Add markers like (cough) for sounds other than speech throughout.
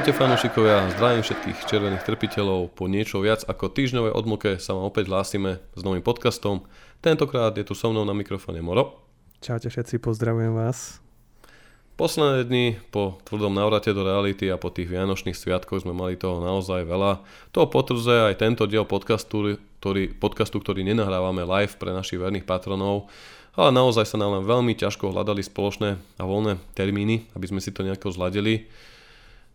Ahojte fanúšikovia, zdravím všetkých červených trpiteľov. Po niečo viac ako týždňovej odmoke sa vám opäť hlásime s novým podcastom. Tentokrát je tu so mnou na mikrofóne Moro. Čaute všetci, pozdravujem vás. Posledné dni po tvrdom navrate do reality a po tých vianočných sviatkoch sme mali toho naozaj veľa. To potvrdzuje aj tento diel podcastu, ktorý, podcastu, ktorý nenahrávame live pre našich verných patronov, ale naozaj sa nám len veľmi ťažko hľadali spoločné a voľné termíny, aby sme si to nejako zladili.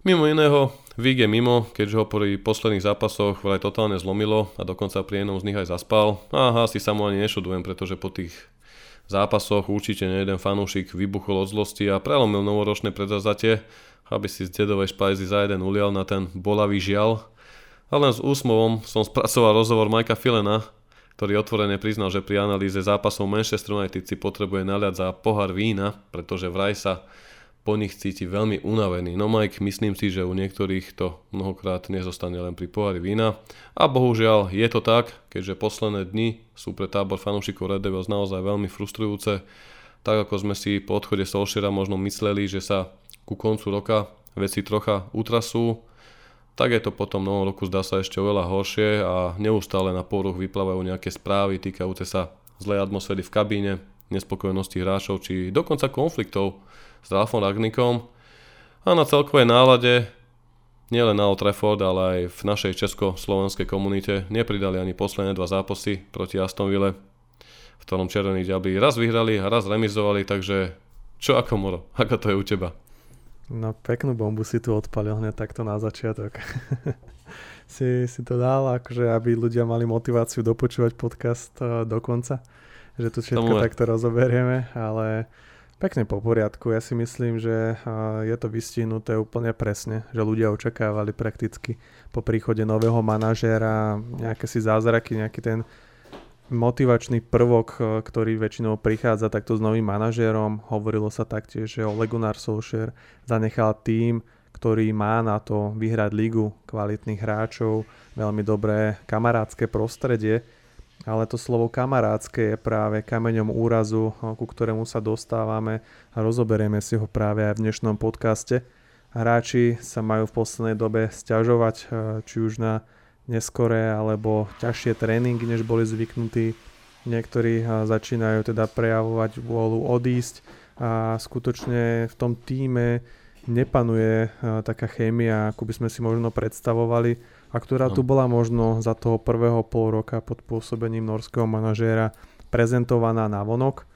Mimo iného, Vig je mimo, keďže ho pri posledných zápasoch vraj totálne zlomilo a dokonca pri jednom z nich aj zaspal. Aha, si sa mu ani nešudujem, pretože po tých zápasoch určite nejeden fanúšik vybuchol od zlosti a prelomil novoročné predzazatie, aby si z dedovej špajzy za jeden ulial na ten bolavý žial. A len s úsmovom som spracoval rozhovor Majka Filena, ktorý otvorene priznal, že pri analýze zápasov Manchester United si potrebuje naliať za pohár vína, pretože vraj sa po nich cíti veľmi unavený. No Mike, myslím si, že u niektorých to mnohokrát nezostane len pri pohári vína. A bohužiaľ je to tak, keďže posledné dni sú pre tábor fanúšikov Red Devils naozaj veľmi frustrujúce. Tak ako sme si po odchode Solskjaera možno mysleli, že sa ku koncu roka veci trocha utrasú, tak je to potom novom roku zdá sa ešte oveľa horšie a neustále na poruch vyplávajú nejaké správy týkajúce sa zlej atmosféry v kabíne, nespokojnosti hráčov či dokonca konfliktov s Ralfom Ragnikom a na celkovej nálade nielen na Old Trafford, ale aj v našej česko-slovenskej komunite nepridali ani posledné dva zápasy proti Aston Ville, v ktorom Červení diabli raz vyhrali a raz remizovali, takže čo ako Moro, (laughs) ako to je u teba? No peknú bombu si tu odpalil hneď takto na začiatok. (laughs) si, si to dal, akože aby ľudia mali motiváciu dopočúvať podcast uh, do konca že tu všetko Tomu takto rozoberieme, ale pekne po poriadku. Ja si myslím, že je to vystihnuté úplne presne, že ľudia očakávali prakticky po príchode nového manažéra nejaké si zázraky, nejaký ten motivačný prvok, ktorý väčšinou prichádza takto s novým manažérom. Hovorilo sa taktiež, že Ole Gunnar Solskjaer zanechal tým, ktorý má na to vyhrať ligu kvalitných hráčov, veľmi dobré kamarádske prostredie ale to slovo kamarádske je práve kameňom úrazu, ku ktorému sa dostávame a rozoberieme si ho práve aj v dnešnom podcaste. Hráči sa majú v poslednej dobe stiažovať e, či už na neskoré alebo ťažšie tréningy, než boli zvyknutí. Niektorí e, začínajú teda prejavovať vôľu odísť a skutočne v tom týme nepanuje e, taká chémia, ako by sme si možno predstavovali a ktorá no. tu bola možno za toho prvého pol roka pod pôsobením norského manažéra prezentovaná na vonok,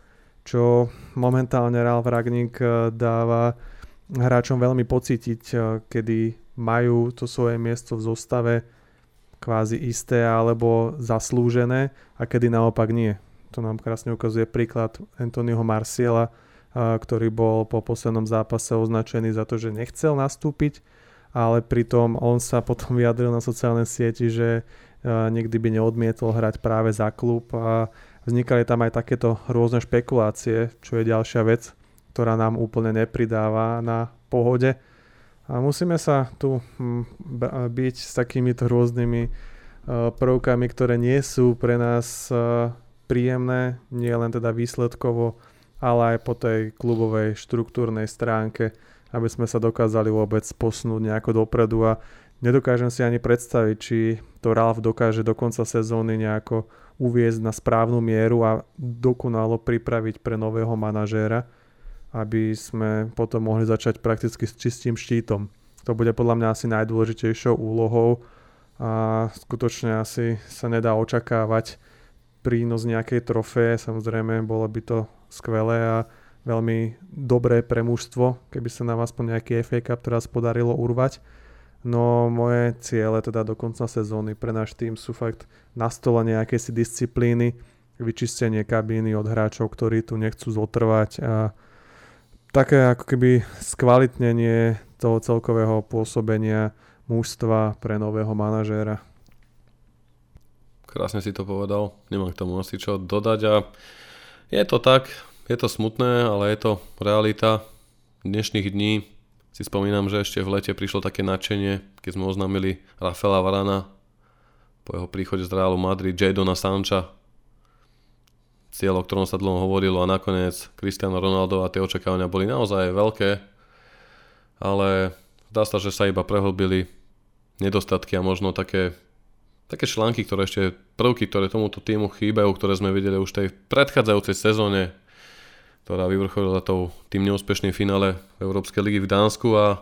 čo momentálne Ralf Ragnik eh, dáva hráčom veľmi pocítiť, eh, kedy majú to svoje miesto v zostave kvázi isté alebo zaslúžené a kedy naopak nie. To nám krásne ukazuje príklad Anthonyho Marciela, eh, ktorý bol po poslednom zápase označený za to, že nechcel nastúpiť ale pritom on sa potom vyjadril na sociálnej sieti, že nikdy by neodmietol hrať práve za klub a vznikali tam aj takéto rôzne špekulácie, čo je ďalšia vec, ktorá nám úplne nepridáva na pohode. A musíme sa tu hm, byť s takýmito rôznymi prvkami, ktoré nie sú pre nás príjemné, nie len teda výsledkovo, ale aj po tej klubovej štruktúrnej stránke aby sme sa dokázali vôbec posunúť nejako dopredu a nedokážem si ani predstaviť, či to Ralf dokáže do konca sezóny nejako uviezť na správnu mieru a dokonalo pripraviť pre nového manažéra, aby sme potom mohli začať prakticky s čistým štítom. To bude podľa mňa asi najdôležitejšou úlohou a skutočne asi sa nedá očakávať prínos nejakej trofé, samozrejme bolo by to skvelé a veľmi dobré pre mužstvo, keby sa nám aspoň nejaký FA Cup teraz podarilo urvať. No moje ciele teda do konca sezóny pre náš tým sú fakt nastolenie nejakej si disciplíny, vyčistenie kabíny od hráčov, ktorí tu nechcú zotrvať a také ako keby skvalitnenie toho celkového pôsobenia mužstva pre nového manažéra. Krásne si to povedal, nemám k tomu asi čo dodať a je to tak, je to smutné, ale je to realita dnešných dní. Si spomínam, že ešte v lete prišlo také nadšenie, keď sme oznámili Rafaela Varana po jeho príchode z Realu Madrid, Jadona Sancha, cieľ, o ktorom sa dlho hovorilo a nakoniec Cristiano Ronaldo a tie očakávania boli naozaj veľké, ale zdá sa, že sa iba prehlbili nedostatky a možno také, také články, ktoré ešte, prvky, ktoré tomuto týmu chýbajú, ktoré sme videli už tej predchádzajúcej sezóne, ktorá vyvrcholila tou, tým neúspešným finále Európskej ligy v Dánsku a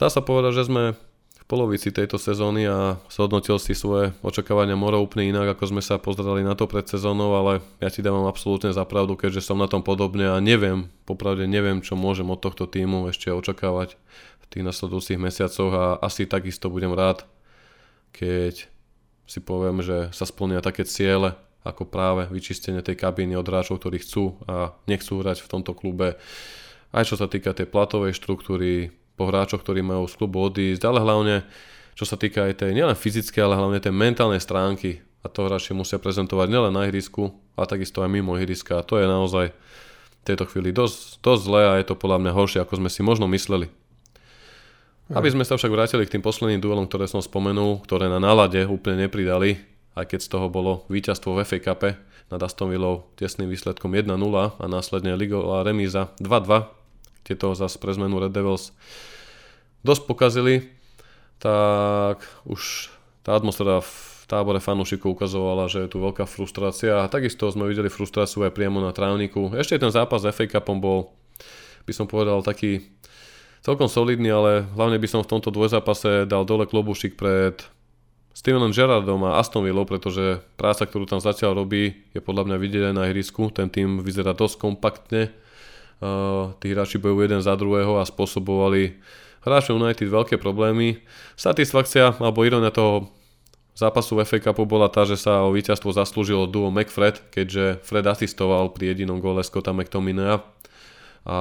dá sa povedať, že sme v polovici tejto sezóny a zhodnotil si svoje očakávania Moro úplne inak, ako sme sa pozerali na to pred sezónou, ale ja ti dávam absolútne za pravdu, keďže som na tom podobne a neviem, popravde neviem, čo môžem od tohto týmu ešte očakávať v tých nasledujúcich mesiacoch a asi takisto budem rád, keď si poviem, že sa splnia také ciele, ako práve vyčistenie tej kabíny od hráčov, ktorí chcú a nechcú hrať v tomto klube. Aj čo sa týka tej platovej štruktúry, po hráčoch, ktorí majú z klubu odísť, ale hlavne čo sa týka aj tej nielen fyzické, ale hlavne tej mentálnej stránky a to hráči musia prezentovať nielen na ihrisku, a takisto aj mimo ihriska a to je naozaj v tejto chvíli dosť, dosť zlé a je to podľa mňa horšie, ako sme si možno mysleli. Aby sme sa však vrátili k tým posledným duelom, ktoré som spomenul, ktoré na nálade úplne nepridali, aj keď z toho bolo víťazstvo v FA Cup nad Aston Villou tesným výsledkom 1-0 a následne ligová remíza 2-2 tieto zase pre zmenu Red Devils dosť pokazili, tak už tá atmosféra v tábore fanúšikov ukazovala, že je tu veľká frustrácia a takisto sme videli frustráciu aj priamo na trávniku. Ešte ten zápas s FA Cupom bol, by som povedal, taký celkom solidný, ale hlavne by som v tomto dvojzápase dal dole klobušik pred Stevenom Gerrardom a Aston Villou, pretože práca, ktorú tam zatiaľ robí, je podľa mňa vidieť na ihrisku. Ten tým vyzerá dosť kompaktne, tí hráči bojujú jeden za druhého a spôsobovali hráčom United veľké problémy. Satisfakcia alebo ironia toho zápasu FA Cupu bola tá, že sa o víťazstvo zaslúžilo duo McFred, keďže Fred asistoval pri jedinom gole Scotta McTominaya a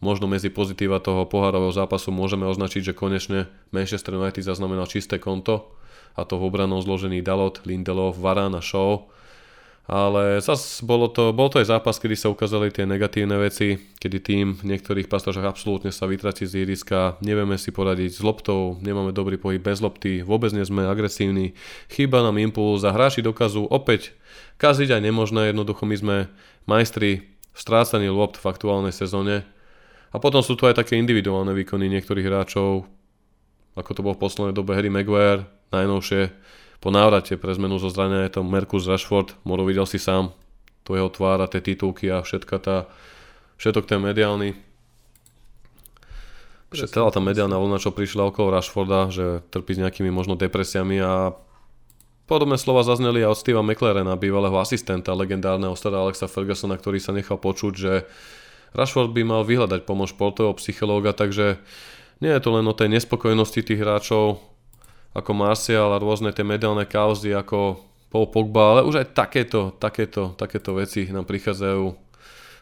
možno medzi pozitíva toho pohárového zápasu môžeme označiť, že konečne Manchester United zaznamenal čisté konto a to v obranom zložený Dalot, Lindelof, Varane a Shaw. Ale zase bolo to, bol to aj zápas, kedy sa ukázali tie negatívne veci, kedy tým v niektorých pasážach absolútne sa vytratí z iriska, nevieme si poradiť s loptou, nemáme dobrý pohyb bez lopty, vôbec nie sme agresívni, chýba nám impuls a hráči dokážu opäť kaziť aj nemožné, jednoducho my sme majstri v strácaní lopt v aktuálnej sezóne. A potom sú tu aj také individuálne výkony niektorých hráčov, ako to bol v poslednej dobe Harry Maguire, najnovšie, po návrate pre zmenu zo zrania je to Merkus Rashford, Moro videl si sám to jeho tvár a tie titulky a všetka tá, všetok ten mediálny celá tá mediálna vlna, čo prišla okolo Rashforda, že trpí s nejakými možno depresiami a podobné slova zazneli aj od Steva McLarena, bývalého asistenta legendárneho stará Alexa Fergusona, ktorý sa nechal počuť, že Rashford by mal vyhľadať pomoc športového psychológa, takže nie je to len o tej nespokojnosti tých hráčov, ako Martial a rôzne tie mediálne kauzy ako Paul Pogba, ale už aj takéto, takéto, takéto veci nám prichádzajú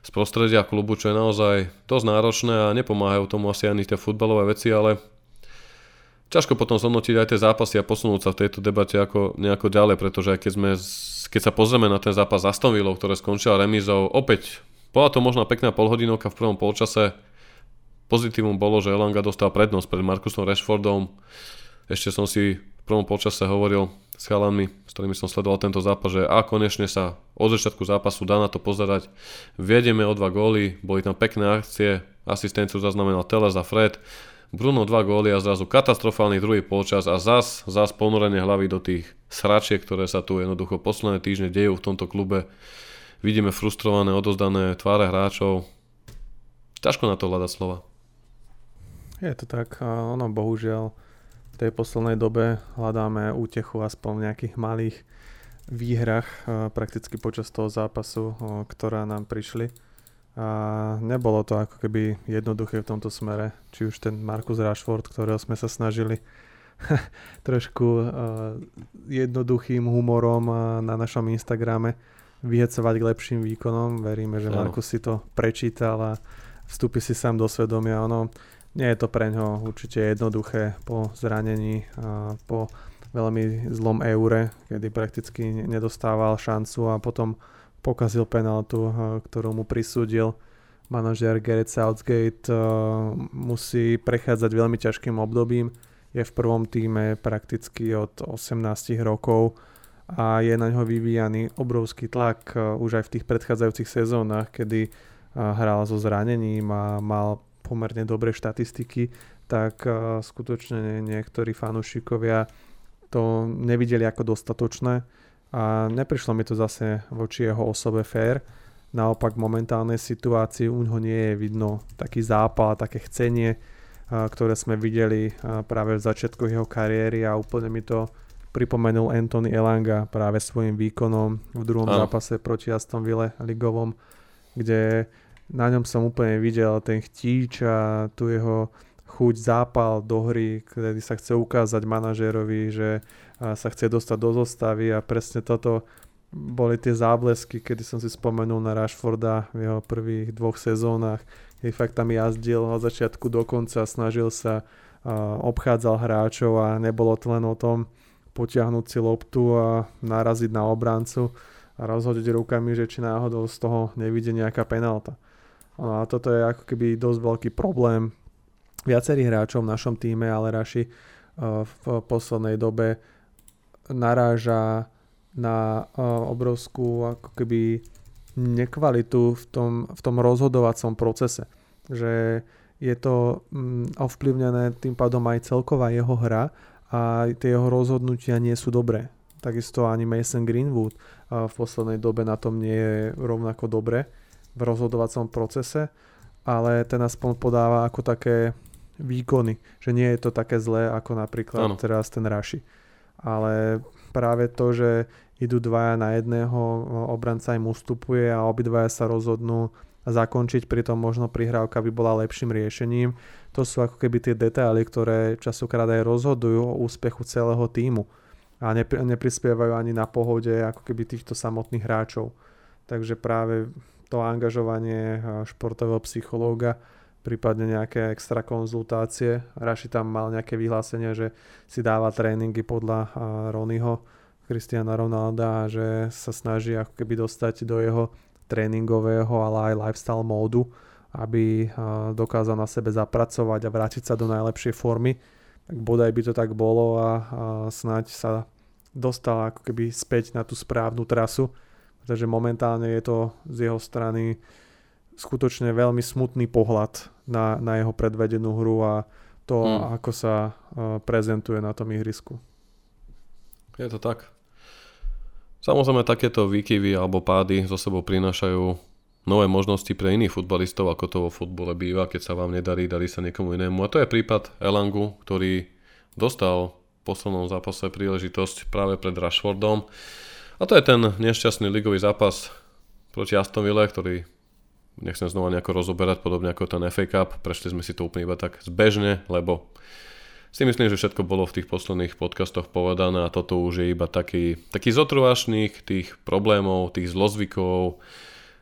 z prostredia klubu, čo je naozaj dosť náročné a nepomáhajú tomu asi ani tie futbalové veci, ale ťažko potom zhodnotiť aj tie zápasy a posunúť sa v tejto debate ako nejako ďalej, pretože keď, sme, keď sa pozrieme na ten zápas s Aston Villou, ktoré skončila remízou, opäť bola to možná pekná polhodinovka v prvom polčase. Pozitívum bolo, že Elanga dostal prednosť pred Markusom Rashfordom. Ešte som si v prvom počase hovoril s chalami, s ktorými som sledoval tento zápas, že a konečne sa od začiatku zápasu dá na to pozerať. Viedeme o dva góly, boli tam pekné akcie, asistenciu zaznamenal Teles a Fred, Bruno dva góly a zrazu katastrofálny druhý polčas a zas, zas ponorenie hlavy do tých sračiek, ktoré sa tu jednoducho posledné týždne dejú v tomto klube. Vidíme frustrované, odozdané tváre hráčov. Ťažko na to hľadať slova. Je to tak, ono bohužiaľ tej poslednej dobe hľadáme útechu aspoň v nejakých malých výhrach prakticky počas toho zápasu, ktorá nám prišli. A nebolo to ako keby jednoduché v tomto smere. Či už ten Markus Rashford, ktorého sme sa snažili (laughs) trošku jednoduchým humorom na našom Instagrame vyhecovať k lepším výkonom. Veríme, že Markus si to prečítal a vstúpi si sám do svedomia. Ono, nie je to pre ňo určite jednoduché po zranení a po veľmi zlom eure, kedy prakticky nedostával šancu a potom pokazil penaltu, ktorú mu prisúdil manažer Gareth Southgate. Musí prechádzať veľmi ťažkým obdobím. Je v prvom týme prakticky od 18 rokov a je na ňo vyvíjaný obrovský tlak už aj v tých predchádzajúcich sezónach, kedy hral so zranením a mal pomerne dobré štatistiky, tak uh, skutočne niektorí fanúšikovia to nevideli ako dostatočné a neprišlo mi to zase voči jeho osobe fér. Naopak v momentálnej situácii u ňoho nie je vidno taký zápal, také chcenie, ktoré sme videli práve v začiatku jeho kariéry a úplne mi to pripomenul Anthony Elanga práve svojim výkonom v druhom a. zápase proti Aston Ville ligovom, kde na ňom som úplne videl ten chtíč a tu jeho chuť, zápal do hry, kedy sa chce ukázať manažérovi, že sa chce dostať do zostavy a presne toto boli tie záblesky, kedy som si spomenul na Rashforda v jeho prvých dvoch sezónach, keď fakt tam jazdil od začiatku do konca, snažil sa, obchádzal hráčov a nebolo to len o tom potiahnuť si loptu a naraziť na obrancu a rozhodiť rukami, že či náhodou z toho nevidie nejaká penálta. A toto je ako keby dosť veľký problém viacerých hráčov v našom týme, ale Raši v poslednej dobe naráža na obrovskú ako keby nekvalitu v tom, v tom rozhodovacom procese. Že je to mm, ovplyvnené tým pádom aj celková jeho hra a tie jeho rozhodnutia nie sú dobré. Takisto ani Mason Greenwood v poslednej dobe na tom nie je rovnako dobre v rozhodovacom procese, ale ten aspoň podáva ako také výkony, že nie je to také zlé ako napríklad ano. teraz ten Raši. Ale práve to, že idú dvaja na jedného, obranca im ustupuje a obidvaja sa rozhodnú zakončiť, pritom možno prihrávka by bola lepším riešením. To sú ako keby tie detaily, ktoré časokrát aj rozhodujú o úspechu celého týmu a neprispievajú ani na pohode ako keby týchto samotných hráčov. Takže práve to angažovanie športového psychológa prípadne nejaké extra konzultácie. Raši tam mal nejaké vyhlásenie, že si dáva tréningy podľa Ronyho, Cristiana Ronalda a že sa snaží ako keby dostať do jeho tréningového, ale aj lifestyle módu, aby dokázal na sebe zapracovať a vrátiť sa do najlepšej formy. Tak bodaj by to tak bolo a, a snáď sa dostal ako keby späť na tú správnu trasu, pretože momentálne je to z jeho strany skutočne veľmi smutný pohľad na, na jeho predvedenú hru a to, hmm. ako sa uh, prezentuje na tom ihrisku. Je to tak. Samozrejme takéto výkyvy alebo pády zo sebou prinášajú nové možnosti pre iných futbalistov, ako to vo futbole býva, keď sa vám nedarí, darí sa niekomu inému. A to je prípad Elangu, ktorý dostal v poslednom zápase príležitosť práve pred Rashfordom. A to je ten nešťastný ligový zápas proti Aston Ville, ktorý nechcem znova nejako rozoberať, podobne ako ten FA Cup, prešli sme si to úplne iba tak zbežne, lebo si myslím, že všetko bolo v tých posledných podcastoch povedané a toto už je iba taký, taký zotrvašných tých problémov, tých zlozvykov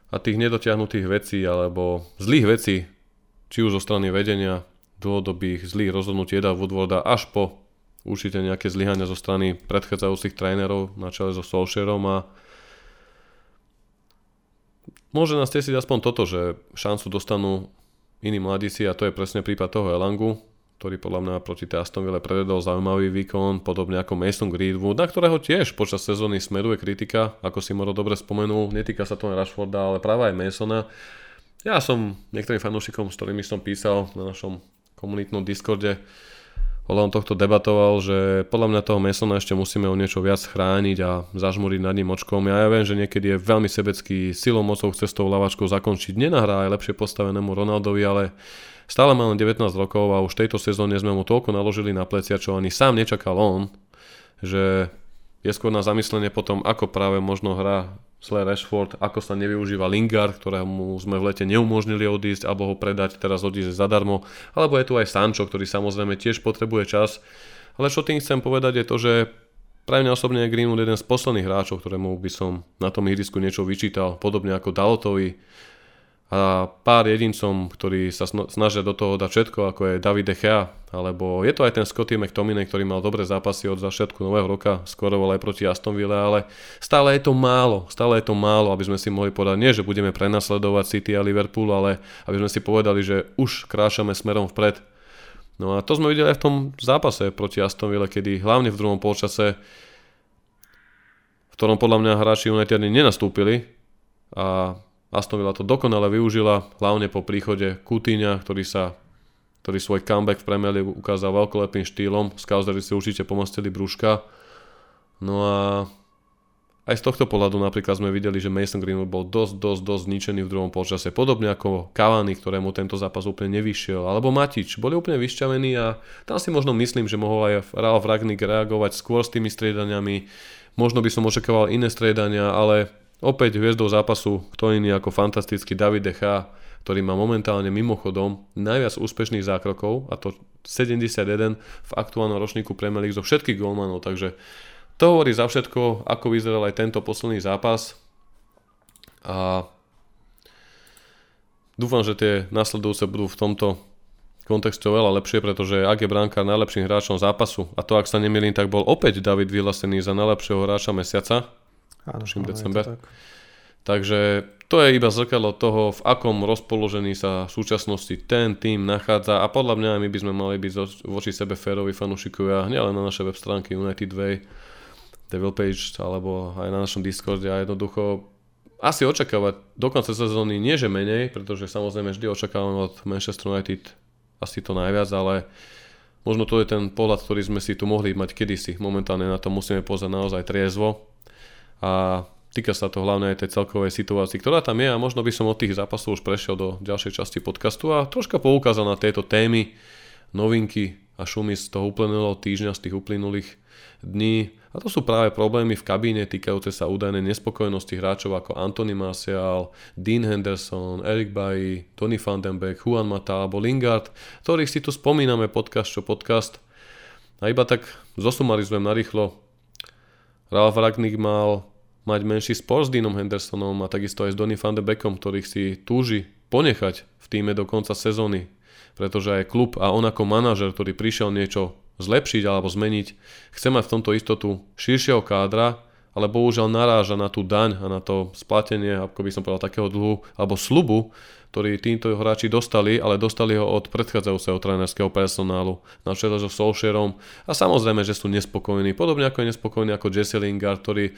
a tých nedotiahnutých vecí alebo zlých vecí, či už zo strany vedenia, dlhodobých zlých rozhodnutí Eda Woodwarda až po určite nejaké zlyhania zo strany predchádzajúcich trénerov na čele so Solskjaerom a Môže nás tesiť aspoň toto, že šancu dostanú iní mladíci a to je presne prípad toho Elangu, ktorý podľa mňa proti Aston Ville prevedol zaujímavý výkon, podobne ako Mason Greenwood, na ktorého tiež počas sezóny smeruje kritika, ako si Moro dobre spomenul, netýka sa to len Rashforda, ale práve aj Masona. Ja som niektorým fanúšikom, s ktorými som písal na našom komunitnom Discorde, ohľadom tohto debatoval, že podľa mňa toho Masona ešte musíme o niečo viac chrániť a zažmuriť nad ním očkom. Ja, ja viem, že niekedy je veľmi sebecký, silou, mocou chce s tou lavačkou zakončiť. Nenahrá aj lepšie postavenému Ronaldovi, ale stále má len 19 rokov a už v tejto sezóne sme mu toľko naložili na plecia, čo ani sám nečakal on, že je skôr na zamyslenie potom, ako práve možno hrá Slay Rashford, ako sa nevyužíva Lingard, ktorému sme v lete neumožnili odísť alebo ho predať, teraz odísť zadarmo, alebo je tu aj Sancho, ktorý samozrejme tiež potrebuje čas. Ale čo tým chcem povedať je to, že pre mňa osobne je Greenwood jeden z posledných hráčov, ktorému by som na tom ihrisku niečo vyčítal, podobne ako Dalotovi, a pár jedincom, ktorí sa snažia do toho dať všetko, ako je David De alebo je to aj ten Scotty McTominay, ktorý mal dobré zápasy od začiatku nového roka, skoroval aj proti Aston Villa, ale stále je to málo, stále je to málo, aby sme si mohli povedať, nie, že budeme prenasledovať City a Liverpool, ale aby sme si povedali, že už krášame smerom vpred. No a to sme videli aj v tom zápase proti Aston Villa, kedy hlavne v druhom polčase, v ktorom podľa mňa hráči United nenastúpili a Aston Villa to dokonale využila, hlavne po príchode Coutinha, ktorý sa ktorý svoj comeback v Premier League ukázal veľkolepým štýlom. Skauzery si určite pomostili brúška. No a aj z tohto pohľadu napríklad sme videli, že Mason Greenwood bol dosť, dosť, dosť zničený v druhom počase. Podobne ako Cavani, ktorému tento zápas úplne nevyšiel. Alebo Matič. Boli úplne vyšťavení a tam si možno myslím, že mohol aj Ralf Ragnik reagovať skôr s tými striedaniami. Možno by som očakával iné striedania, ale opäť hviezdou zápasu kto iný ako fantastický David Decha, ktorý má momentálne mimochodom najviac úspešných zákrokov, a to 71 v aktuálnom ročníku Premier League zo všetkých golmanov, takže to hovorí za všetko, ako vyzeral aj tento posledný zápas. A dúfam, že tie nasledujúce budú v tomto kontexte oveľa lepšie, pretože ak je brankár najlepším hráčom zápasu, a to ak sa nemýlim, tak bol opäť David vyhlásený za najlepšieho hráča mesiaca, Áno, december. Tak. Takže to je iba zrkadlo toho, v akom rozpoložení sa v súčasnosti ten tým nachádza a podľa mňa my by sme mali byť voči sebe férovi fanúšikovia, nielen na našej web stránke United Way, Devil Page alebo aj na našom Discorde a jednoducho asi očakávať do konca sezóny nie že menej, pretože samozrejme vždy očakávame od Manchester United asi to najviac, ale možno to je ten pohľad, ktorý sme si tu mohli mať kedysi. Momentálne na to musíme pozrieť naozaj triezvo a týka sa to hlavne aj tej celkovej situácii, ktorá tam je a možno by som od tých zápasov už prešiel do ďalšej časti podcastu a troška poukázal na tieto témy, novinky a šumy z toho uplynulého týždňa, z tých uplynulých dní a to sú práve problémy v kabíne týkajúce sa údajnej nespokojnosti hráčov ako Anthony Martial, Dean Henderson, Eric Bailly, Tony van den Beek, Juan Mata alebo Lingard, ktorých si tu spomíname podcast čo podcast. A iba tak zosumarizujem narýchlo. Ralf Ragnick mal mať menší spor s Deanom Hendersonom a takisto aj s Donny van de Beckom, ktorých si túži ponechať v týme do konca sezóny. Pretože aj klub a on ako manažer, ktorý prišiel niečo zlepšiť alebo zmeniť, chce mať v tomto istotu širšieho kádra, ale bohužiaľ naráža na tú daň a na to splatenie, ako by som povedal, takého dlhu alebo slubu, ktorý týmto hráči dostali, ale dostali ho od predchádzajúceho trénerského personálu na čele so Solskjaerom a samozrejme, že sú nespokojní, podobne ako je nespokojní ako Jesse Lingard, ktorý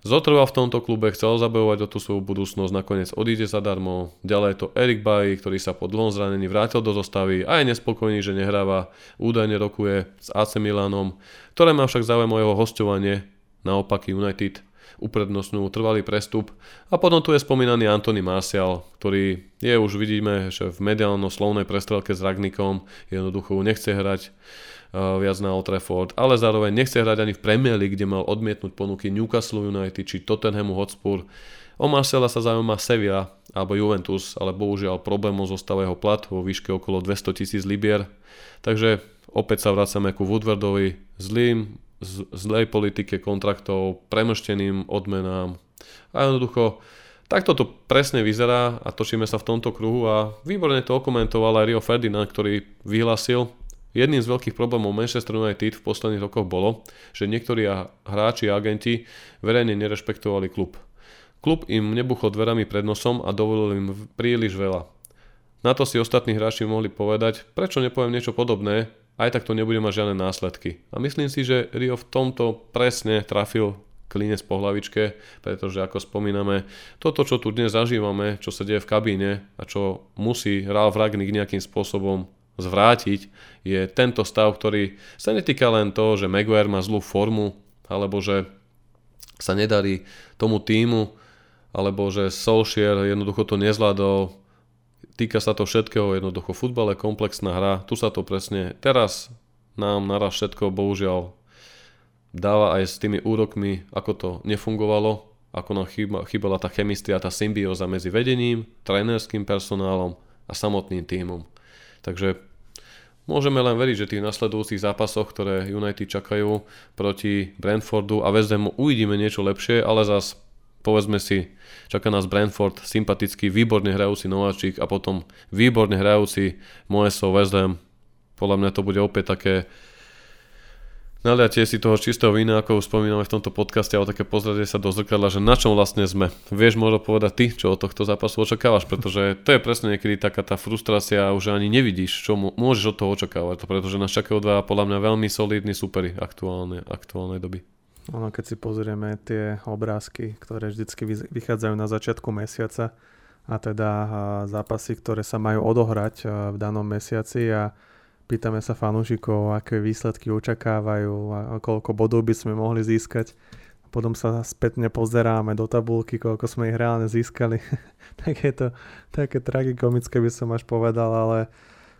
Zotrval v tomto klube, chcel zabojovať o tú svoju budúcnosť, nakoniec odíde zadarmo. Ďalej je to Erik Bailly, ktorý sa po dlhom zranení vrátil do zostavy a je nespokojný, že nehráva. Údajne rokuje s AC Milanom, ktoré má však záujem o jeho hostovanie. Naopak United uprednostňujú trvalý prestup. A potom tu je spomínaný Anthony Martial, ktorý je už vidíme, že v mediálno-slovnej prestrelke s Ragnikom jednoducho nechce hrať viac na Old Trafford, ale zároveň nechce hrať ani v Premier League, kde mal odmietnúť ponuky Newcastle United či Tottenhamu Hotspur. O Marcela sa zaujíma Sevilla alebo Juventus, ale bohužiaľ problémom zostáva jeho plat vo výške okolo 200 tisíc libier. Takže opäť sa vracame ku Woodwardovi, zlým, zlej politike kontraktov, premršteným odmenám a jednoducho Takto to presne vyzerá a točíme sa v tomto kruhu a výborne to okomentoval aj Rio Ferdinand, ktorý vyhlásil, Jedným z veľkých problémov Manchester United v posledných rokoch bolo, že niektorí hráči a agenti verejne nerešpektovali klub. Klub im nebuchol dverami pred nosom a dovolil im príliš veľa. Na to si ostatní hráči mohli povedať, prečo nepoviem niečo podobné, aj tak to nebude mať žiadne následky. A myslím si, že Rio v tomto presne trafil klinec po hlavičke, pretože ako spomíname, toto, čo tu dnes zažívame, čo sa deje v kabíne a čo musí Ralf Ragnick nejakým spôsobom zvrátiť, je tento stav, ktorý sa netýka len toho, že Maguire má zlú formu, alebo že sa nedarí tomu týmu, alebo že Solskjaer jednoducho to nezvládol. Týka sa to všetkého, jednoducho futbal je komplexná hra, tu sa to presne, teraz nám naraz všetko bohužiaľ dáva aj s tými úrokmi, ako to nefungovalo, ako nám chýbala tá chemistia, tá symbióza medzi vedením, trénerským personálom a samotným týmom. Takže Môžeme len veriť, že tých nasledujúcich zápasoch, ktoré United čakajú proti Brentfordu a West Hamu uvidíme niečo lepšie, ale zas povedzme si, čaká nás Brentford, sympatický, výborne hrajúci nováčik a potom výborne hrajúci Moeso West Ham. Podľa mňa to bude opäť také naliatie si toho čistého vína, ako už spomíname v tomto podcaste, ale také pozrieť sa do zrkadla, že na čom vlastne sme. Vieš možno povedať ty, čo od tohto zápasu očakávaš, pretože to je presne niekedy taká tá frustrácia, už ani nevidíš, čo môžeš od toho očakávať, pretože nás čakajú dva podľa mňa veľmi solidní superi aktuálne, aktuálnej doby. Ono, keď si pozrieme tie obrázky, ktoré vždycky vychádzajú na začiatku mesiaca, a teda zápasy, ktoré sa majú odohrať v danom mesiaci a pýtame sa fanúšikov, aké výsledky očakávajú a koľko bodov by sme mohli získať. Potom sa spätne pozeráme do tabulky, koľko sme ich reálne získali. (laughs) tak je to také tragikomické by som až povedal, ale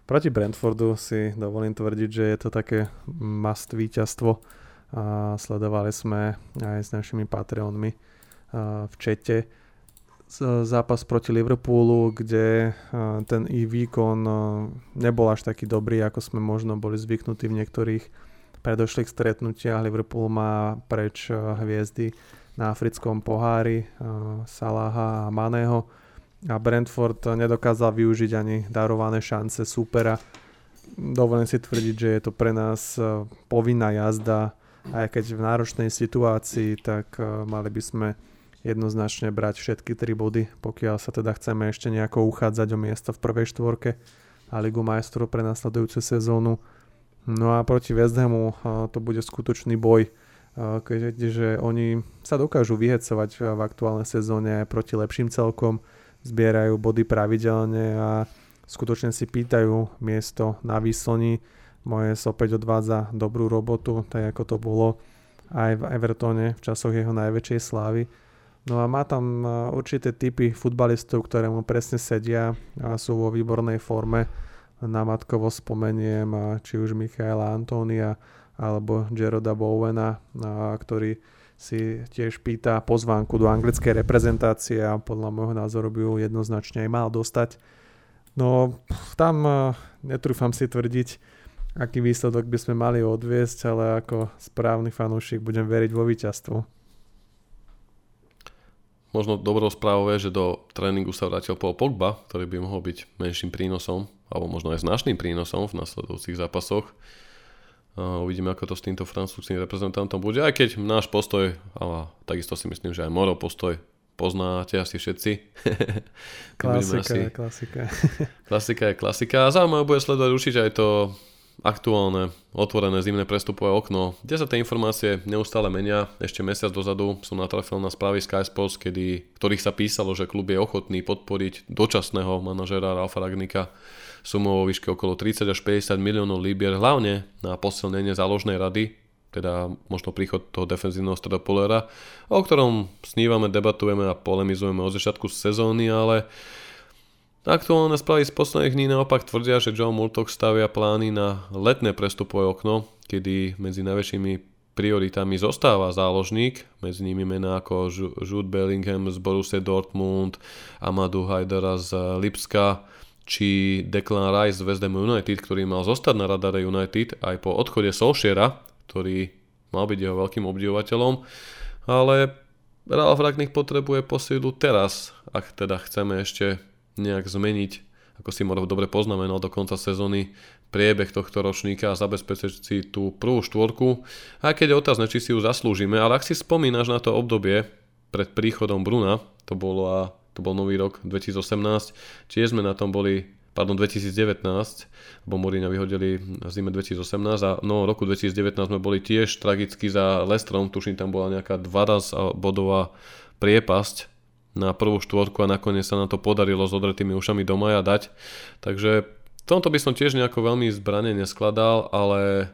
proti Brentfordu si dovolím tvrdiť, že je to také must víťazstvo. A sledovali sme aj s našimi Patreonmi v čete zápas proti Liverpoolu, kde ten ich výkon nebol až taký dobrý, ako sme možno boli zvyknutí v niektorých predošlých stretnutiach. Liverpool má preč hviezdy na africkom pohári Salaha a Maného a Brentford nedokázal využiť ani darované šance supera. Dovolím si tvrdiť, že je to pre nás povinná jazda, aj keď v náročnej situácii, tak mali by sme jednoznačne brať všetky tri body, pokiaľ sa teda chceme ešte nejako uchádzať o miesto v prvej štvorke a Ligu majstrov pre nasledujúcu sezónu. No a proti West Hamu to bude skutočný boj, keďže oni sa dokážu vyhecovať v aktuálnej sezóne proti lepším celkom, zbierajú body pravidelne a skutočne si pýtajú miesto na výslni. Moje opäť odvádza dobrú robotu, tak ako to bolo aj v Evertone v časoch jeho najväčšej slávy. No a má tam určité typy futbalistov, ktoré mu presne sedia a sú vo výbornej forme. Na matkovo spomeniem či už Michaela Antónia alebo Jeroda Bowena, ktorý si tiež pýta pozvánku do anglickej reprezentácie a podľa môjho názoru by ju jednoznačne aj mal dostať. No tam netrúfam si tvrdiť, aký výsledok by sme mali odviesť, ale ako správny fanúšik budem veriť vo víťazstvo. Možno dobrou správou je, že do tréningu sa vrátil Paul Pogba, ktorý by mohol byť menším prínosom, alebo možno aj značným prínosom v nasledujúcich zápasoch. Uvidíme, ako to s týmto francúzským reprezentantom bude, aj keď náš postoj, a takisto si myslím, že aj Moro postoj poznáte asi všetci. (laughs) klasika, asi... klasika. klasika je klasika. A zaujímavé bude sledovať určite aj to aktuálne otvorené zimné prestupové okno, kde sa tie informácie neustále menia. Ešte mesiac dozadu som natrafil na správy Sky Sports, kedy, ktorých sa písalo, že klub je ochotný podporiť dočasného manažera Ralfa Ragnika sumou vo výške okolo 30 až 50 miliónov libier, hlavne na posilnenie záložnej rady, teda možno príchod toho defenzívneho stredopolera, o ktorom snívame, debatujeme a polemizujeme od začiatku sezóny, ale Aktuálne správy z posledných dní naopak tvrdia, že Joe Multok stavia plány na letné prestupové okno, kedy medzi najväčšími prioritami zostáva záložník, medzi nimi mená ako Jude Bellingham z Borussia Dortmund, Amadou Haidara z Lipska, či Declan Rice z West Ham United, ktorý mal zostať na radare United aj po odchode Solskjaera, ktorý mal byť jeho veľkým obdivovateľom, ale Ralf Ragnik potrebuje posilu teraz, ak teda chceme ešte nejak zmeniť, ako si Morov dobre poznamenal do konca sezóny, priebeh tohto ročníka a zabezpečiť si tú prvú štvorku, aj keď je otázne, či si ju zaslúžime, ale ak si spomínaš na to obdobie pred príchodom Bruna, to, bolo, to bol nový rok 2018, tiež sme na tom boli pardon, 2019, lebo Mourinho vyhodili v zime 2018 a no roku 2019 sme boli tiež tragicky za Lestrom, tuším tam bola nejaká 12 bodová priepasť na prvú štvorku a nakoniec sa nám to podarilo s odretými ušami do maja dať. Takže v tomto by som tiež nejako veľmi zbranie neskladal, ale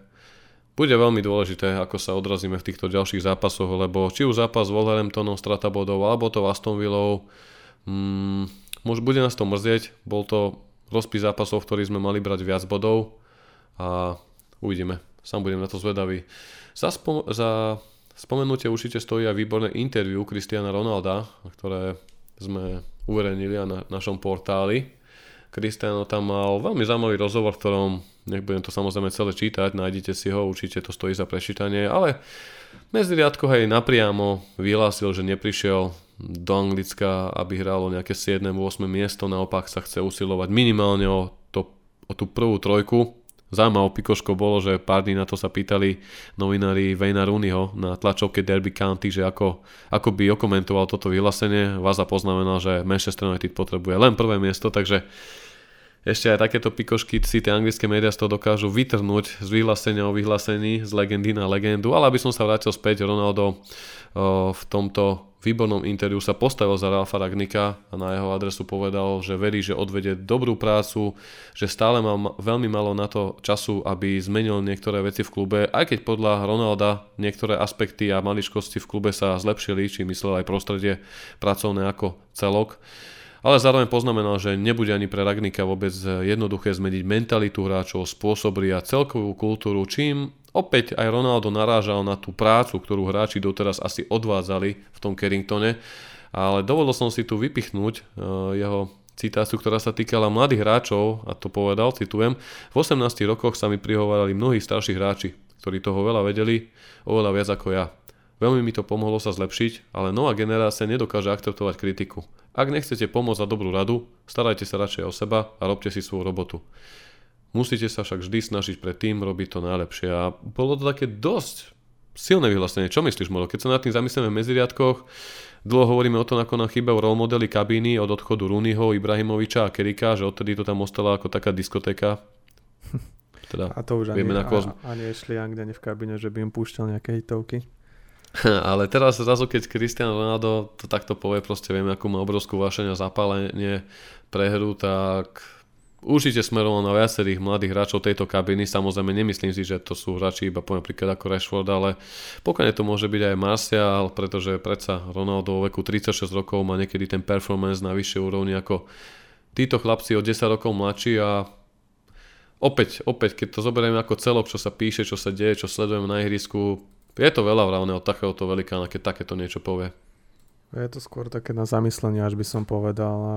bude veľmi dôležité, ako sa odrazíme v týchto ďalších zápasoch, lebo či už zápas s Wolverhamptonom strata bodov, alebo to Aston Villou, mm, bude nás to mrzieť, bol to rozpis zápasov, v ktorých sme mali brať viac bodov a uvidíme. Sám budem na to zvedavý. Za, spom- za Spomenutie určite stojí aj výborné interview Kristiana Ronalda, ktoré sme uverejnili na našom portáli. Kristiano tam mal veľmi zaujímavý rozhovor, v ktorom, nebudem to samozrejme celé čítať, nájdete si ho, určite to stojí za prečítanie, ale medzi riadko hej napriamo vyhlásil, že neprišiel do Anglicka, aby hralo nejaké 7. 8. miesto, naopak sa chce usilovať minimálne o, to, o tú prvú trojku, Zaujímavou pikoškou bolo, že pár dní na to sa pýtali novinári Vejna Rooneyho na tlačovke Derby County, že ako, ako by okomentoval toto vyhlásenie. Vaza poznamenal, že Manchester United potrebuje len prvé miesto, takže ešte aj takéto pikošky si tie anglické médiá z toho dokážu vytrhnúť z vyhlásenia o vyhlásení, z legendy na legendu, ale aby som sa vrátil späť, Ronaldo v tomto výbornom interviu sa postavil za Ralfa Ragnika a na jeho adresu povedal, že verí, že odvedie dobrú prácu, že stále má veľmi malo na to času, aby zmenil niektoré veci v klube, aj keď podľa Ronalda niektoré aspekty a maličkosti v klube sa zlepšili, či myslel aj prostredie pracovné ako celok ale zároveň poznamenal, že nebude ani pre Ragnika vôbec jednoduché zmeniť mentalitu hráčov, spôsoby a celkovú kultúru, čím opäť aj Ronaldo narážal na tú prácu, ktorú hráči doteraz asi odvádzali v tom Carringtone, ale dovolil som si tu vypichnúť uh, jeho citáciu, ktorá sa týkala mladých hráčov, a to povedal, citujem, v 18 rokoch sa mi prihovorali mnohí starší hráči, ktorí toho veľa vedeli, oveľa viac ako ja. Veľmi mi to pomohlo sa zlepšiť, ale nová generácia nedokáže akceptovať kritiku. Ak nechcete pomôcť za dobrú radu, starajte sa radšej o seba a robte si svoju robotu. Musíte sa však vždy snažiť pred tým robiť to najlepšie a bolo to také dosť silné vyhlásenie. Čo myslíš, Moro? Keď sa nad tým zamyslíme v medziriadkoch, dlho hovoríme o tom, ako nám chýbajú role modely kabíny od odchodu Runiho, Ibrahimoviča a Kerika, že odtedy to tam ostala ako taká diskotéka. (laughs) Teda a to už ani, vieme, ako... ani Ashley Young v kabíne, že by im púšťal nejaké hitovky. (laughs) Ale teraz zrazu, keď Cristiano Ronaldo to takto povie, proste vieme, akú má obrovskú vášeň a zapálenie pre hru, tak určite smeroval na viacerých mladých hráčov tejto kabiny. Samozrejme, nemyslím si, že to sú hráči iba poviem príklad ako Rashford, ale pokojne to môže byť aj Martial, pretože predsa Ronaldo vo veku 36 rokov má niekedy ten performance na vyššej úrovni ako títo chlapci o 10 rokov mladší a opäť, opäť, keď to zoberieme ako celok, čo sa píše, čo sa deje, čo sledujeme na ihrisku, je to veľa vravné od takéhoto velikána, keď takéto niečo povie. Je to skôr také na zamyslenie, až by som povedal. A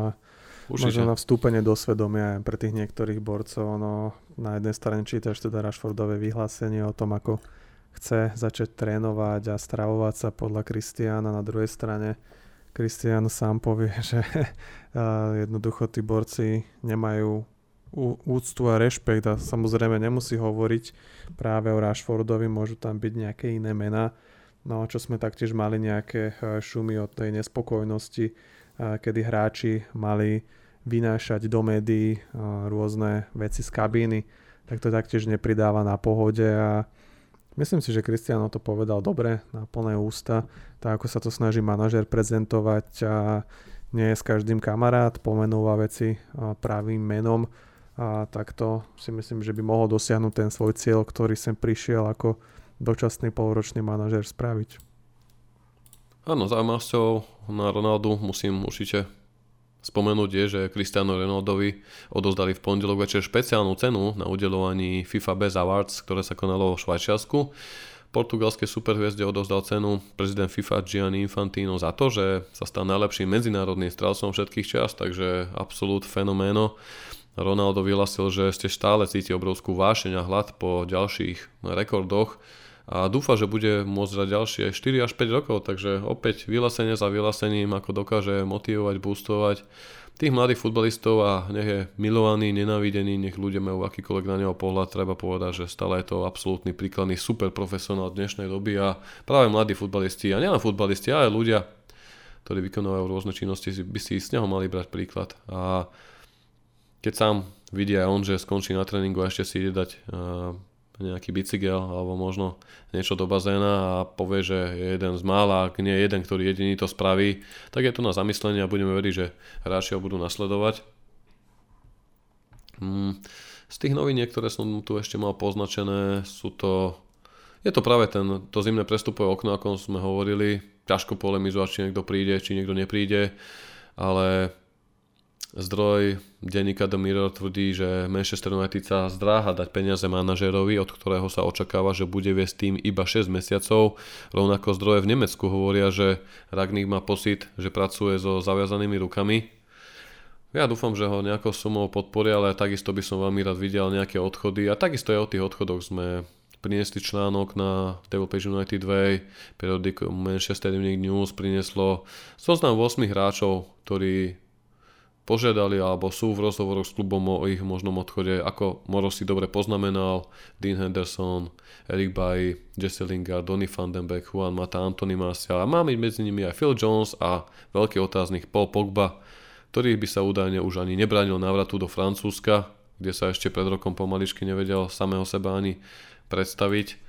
Určite. možno na vstúpenie do svedomia aj pre tých niektorých borcov. No, na jednej strane čítaš teda Rashfordové vyhlásenie o tom, ako chce začať trénovať a stravovať sa podľa Kristiána. Na druhej strane Kristián sám povie, (laughs) že jednoducho tí borci nemajú úctu a rešpekt a samozrejme nemusí hovoriť práve o Rashfordovi, môžu tam byť nejaké iné mená, no čo sme taktiež mali nejaké e, šumy od tej nespokojnosti, e, kedy hráči mali vynášať do médií e, rôzne veci z kabíny, tak to taktiež nepridáva na pohode a myslím si, že Cristiano to povedal dobre, na plné ústa, tak ako sa to snaží manažer prezentovať a nie je s každým kamarát, pomenúva veci pravým menom, a takto si myslím, že by mohol dosiahnuť ten svoj cieľ, ktorý sem prišiel ako dočasný polročný manažer spraviť. Áno, zaujímavosťou na Ronaldu musím určite spomenúť je, že Cristiano Ronaldovi odozdali v pondelok večer špeciálnu cenu na udelovaní FIFA Best Awards, ktoré sa konalo v Švajčiarsku. Portugalské superhviezde odozdal cenu prezident FIFA Gianni Infantino za to, že sa stal najlepším medzinárodným strelcom všetkých čas, takže absolút fenoméno. Ronaldo vyhlasil, že ešte stále cíti obrovskú vášeň a hlad po ďalších rekordoch a dúfa, že bude môcť za ďalšie 4 až 5 rokov, takže opäť vyhlásenie za vyhlásením, ako dokáže motivovať, boostovať tých mladých futbalistov a nech je milovaný, nenávidený, nech ľudia majú akýkoľvek na neho pohľad, treba povedať, že stále je to absolútny príkladný super profesionál dnešnej doby a práve mladí futbalisti, a nielen futbalisti, ale aj ľudia, ktorí vykonávajú rôzne činnosti, by si z neho mali brať príklad. A keď sám vidí aj on, že skončí na tréningu a ešte si ide dať uh, nejaký bicykel alebo možno niečo do bazéna a povie, že je jeden z mála, ak nie jeden, ktorý jediný to spraví, tak je to na zamyslenie a budeme veriť, že hráči ho budú nasledovať. Mm, z tých noviniek, ktoré som tu ešte mal poznačené, sú to... Je to práve ten, to zimné prestupové okno, ako sme hovorili. Ťažko polemizovať, či niekto príde, či niekto nepríde, ale Zdroj denníka The Mirror tvrdí, že Manchester United sa zdráha dať peniaze manažerovi, od ktorého sa očakáva, že bude viesť tým iba 6 mesiacov. Rovnako zdroje v Nemecku hovoria, že Ragník má pocit, že pracuje so zaviazanými rukami. Ja dúfam, že ho nejakou sumou podporia, ale takisto by som veľmi rád videl nejaké odchody a takisto aj o tých odchodoch sme priniesli článok na Table Page United Way, periodiku Manchester Evening News prinieslo zoznam 8 hráčov, ktorí požiadali alebo sú v rozhovoroch s klubom o ich možnom odchode, ako Moro si dobre poznamenal, Dean Henderson, Eric Bay, Jesse Lingard, Donny van den Beek, Juan Mata, Anthony Martial a máme medzi nimi aj Phil Jones a veľký otáznik Paul Pogba, ktorý by sa údajne už ani nebránil návratu do Francúzska, kde sa ešte pred rokom pomaličky nevedel samého seba ani predstaviť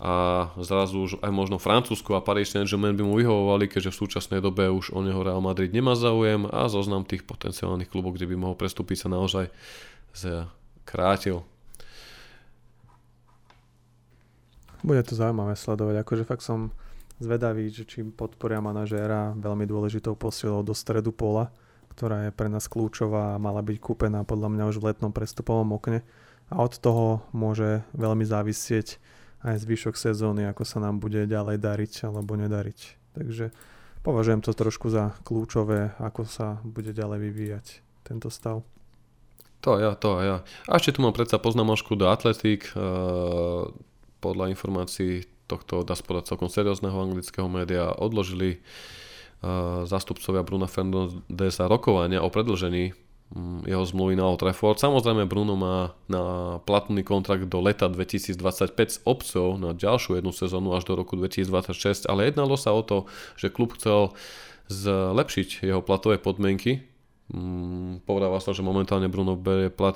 a zrazu už aj možno Francúzsko a Paris Saint-Germain by mu vyhovovali, keďže v súčasnej dobe už o neho Real Madrid nemá záujem a zoznam tých potenciálnych klubov, kde by mohol prestúpiť sa naozaj krátil. Bude to zaujímavé sledovať, akože fakt som zvedavý, že či podporia manažéra veľmi dôležitou posilou do stredu pola, ktorá je pre nás kľúčová a mala byť kúpená podľa mňa už v letnom prestupovom okne a od toho môže veľmi závisieť aj zvyšok sezóny, ako sa nám bude ďalej dariť alebo nedariť. Takže považujem to trošku za kľúčové, ako sa bude ďalej vyvíjať tento stav. To ja, to ja. A ešte tu mám predsa poznámočku do Atletik. Uh, podľa informácií tohto, dá spodať celkom seriózneho anglického média, odložili uh, zástupcovia Bruna Fernandesa rokovania o predlžení jeho zmluvy na Old Trafford. Samozrejme Bruno má na platný kontrakt do leta 2025 s obcov na ďalšiu jednu sezónu až do roku 2026, ale jednalo sa o to, že klub chcel zlepšiť jeho platové podmienky Mm, povedáva sa, že momentálne Bruno berie plat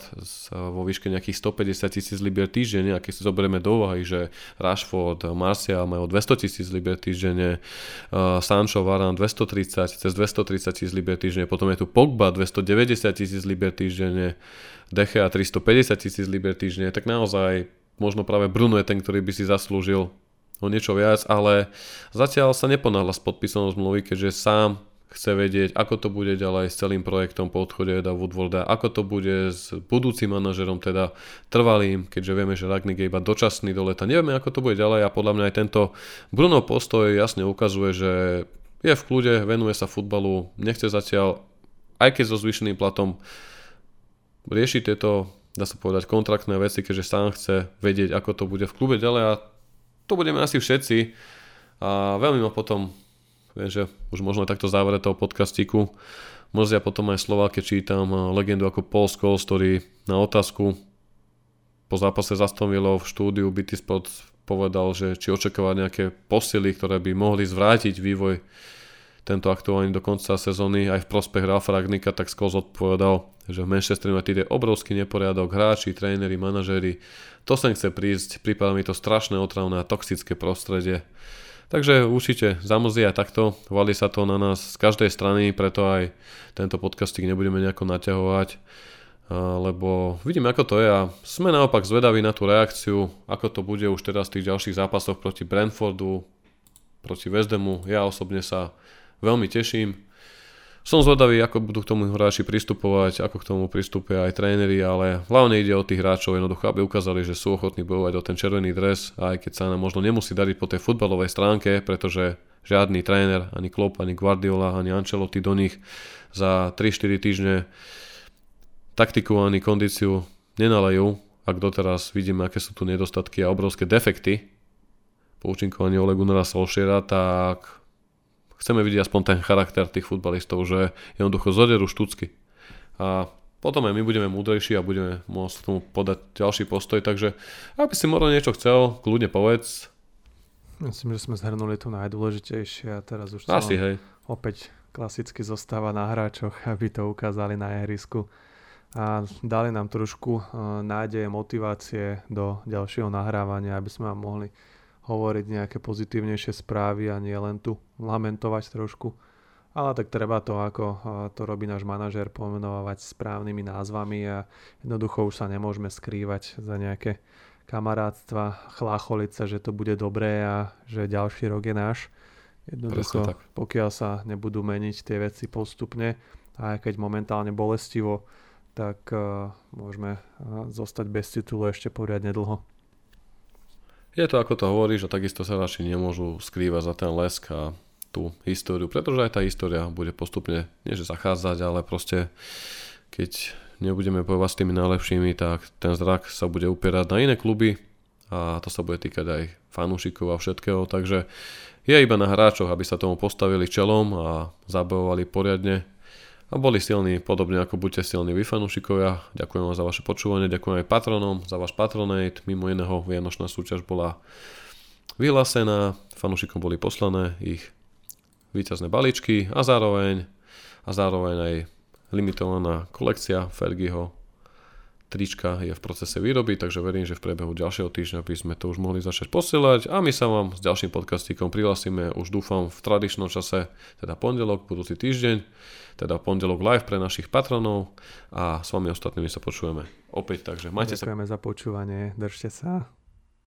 vo výške nejakých 150 tisíc libier týždenne a keď si zoberieme do úvahy, že Rashford, Marcia majú 200 tisíc libier týždenne, uh, Sancho, Varane 230, cez 230 tisíc libier týždenne, potom je tu Pogba 290 tisíc libier týždenne, Dechea 350 tisíc libier týždenne, tak naozaj možno práve Bruno je ten, ktorý by si zaslúžil o niečo viac, ale zatiaľ sa neponáhla s podpisom zmluvy, keďže sám chce vedieť, ako to bude ďalej s celým projektom po odchode Eda Woodwarda, ako to bude s budúcim manažerom, teda trvalým, keďže vieme, že Ragnik je iba dočasný do leta. Nevieme, ako to bude ďalej a podľa mňa aj tento Bruno postoj jasne ukazuje, že je v kľude, venuje sa futbalu, nechce zatiaľ, aj keď so zvýšeným platom, riešiť tieto, dá sa povedať, kontraktné veci, keďže sám chce vedieť, ako to bude v klube ďalej a to budeme asi všetci. A veľmi ma potom Viem, že už možno takto závere toho podcastíku. Mrzia potom aj slova, keď čítam eh, legendu ako Paul Scholes, ktorý na otázku po zápase za v štúdiu Bitty Spot povedal, že či očakáva nejaké posily, ktoré by mohli zvrátiť vývoj tento aktuálny do konca sezóny aj v prospech Ralfa Ragnika, tak Scholes odpovedal, že v Manchester United je obrovský neporiadok, hráči, tréneri, manažéri, to sem chce prísť, prípada mi to strašné otravné a toxické prostredie. Takže určite zamrzí aj takto, valí sa to na nás z každej strany, preto aj tento podcastik nebudeme nejako naťahovať, lebo vidíme ako to je a sme naopak zvedaví na tú reakciu, ako to bude už teraz v tých ďalších zápasoch proti Brentfordu, proti West. Ja osobne sa veľmi teším. Som zvedavý, ako budú k tomu hráči pristupovať, ako k tomu pristúpia aj tréneri, ale hlavne ide o tých hráčov. Jednoducho, aby ukázali, že sú ochotní bojovať o ten červený dres, aj keď sa nám možno nemusí dariť po tej futbalovej stránke, pretože žiadny tréner, ani Klopp, ani Guardiola, ani Ancelotti do nich za 3-4 týždne taktiku ani kondíciu nenalajú, ak doteraz vidíme, aké sú tu nedostatky a obrovské defekty po účinkovaní Ole Gunnara Solskjaera, tak chceme vidieť aspoň ten charakter tých futbalistov, že jednoducho zoderú štucky. A potom aj my budeme múdrejší a budeme môcť tomu podať ďalší postoj, takže aby si možno niečo chcel, kľudne povedz. Myslím, že sme zhrnuli tu najdôležitejšie a teraz už Asi, hej. opäť klasicky zostáva na hráčoch, aby to ukázali na ihrisku a dali nám trošku eh, nádeje, motivácie do ďalšieho nahrávania, aby sme vám mohli hovoriť nejaké pozitívnejšie správy a nie len tu lamentovať trošku. Ale tak treba to, ako to robí náš manažer, pomenovať správnymi názvami a jednoducho už sa nemôžeme skrývať za nejaké kamarátstva, chlácholiť sa, že to bude dobré a že ďalší rok je náš. Jednoducho, pokiaľ sa nebudú meniť tie veci postupne, a keď momentálne bolestivo, tak uh, môžeme uh, zostať bez titulu ešte poriadne dlho. Je to ako to hovoríš a takisto sa naši nemôžu skrývať za ten lesk a tú históriu, pretože aj tá história bude postupne, nie že zachádzať, ale proste keď nebudeme bojovať s tými najlepšími, tak ten zrak sa bude upierať na iné kluby a to sa bude týkať aj fanúšikov a všetkého, takže je iba na hráčoch, aby sa tomu postavili čelom a zabojovali poriadne a boli silní, podobne ako buďte silní vy fanúšikovia. Ďakujem vám za vaše počúvanie, ďakujem aj patronom za váš patronate. Mimo iného vianočná súťaž bola vyhlásená, fanúšikom boli poslané ich výťazné balíčky a zároveň, a zároveň aj limitovaná kolekcia Fergieho trička je v procese výroby, takže verím, že v priebehu ďalšieho týždňa by sme to už mohli začať posielať a my sa vám s ďalším podcastíkom prihlasíme už dúfam v tradičnom čase, teda pondelok, budúci týždeň, teda pondelok live pre našich patronov a s vami ostatnými sa počujeme opäť, takže majte Ďakujeme sa. za počúvanie, držte sa.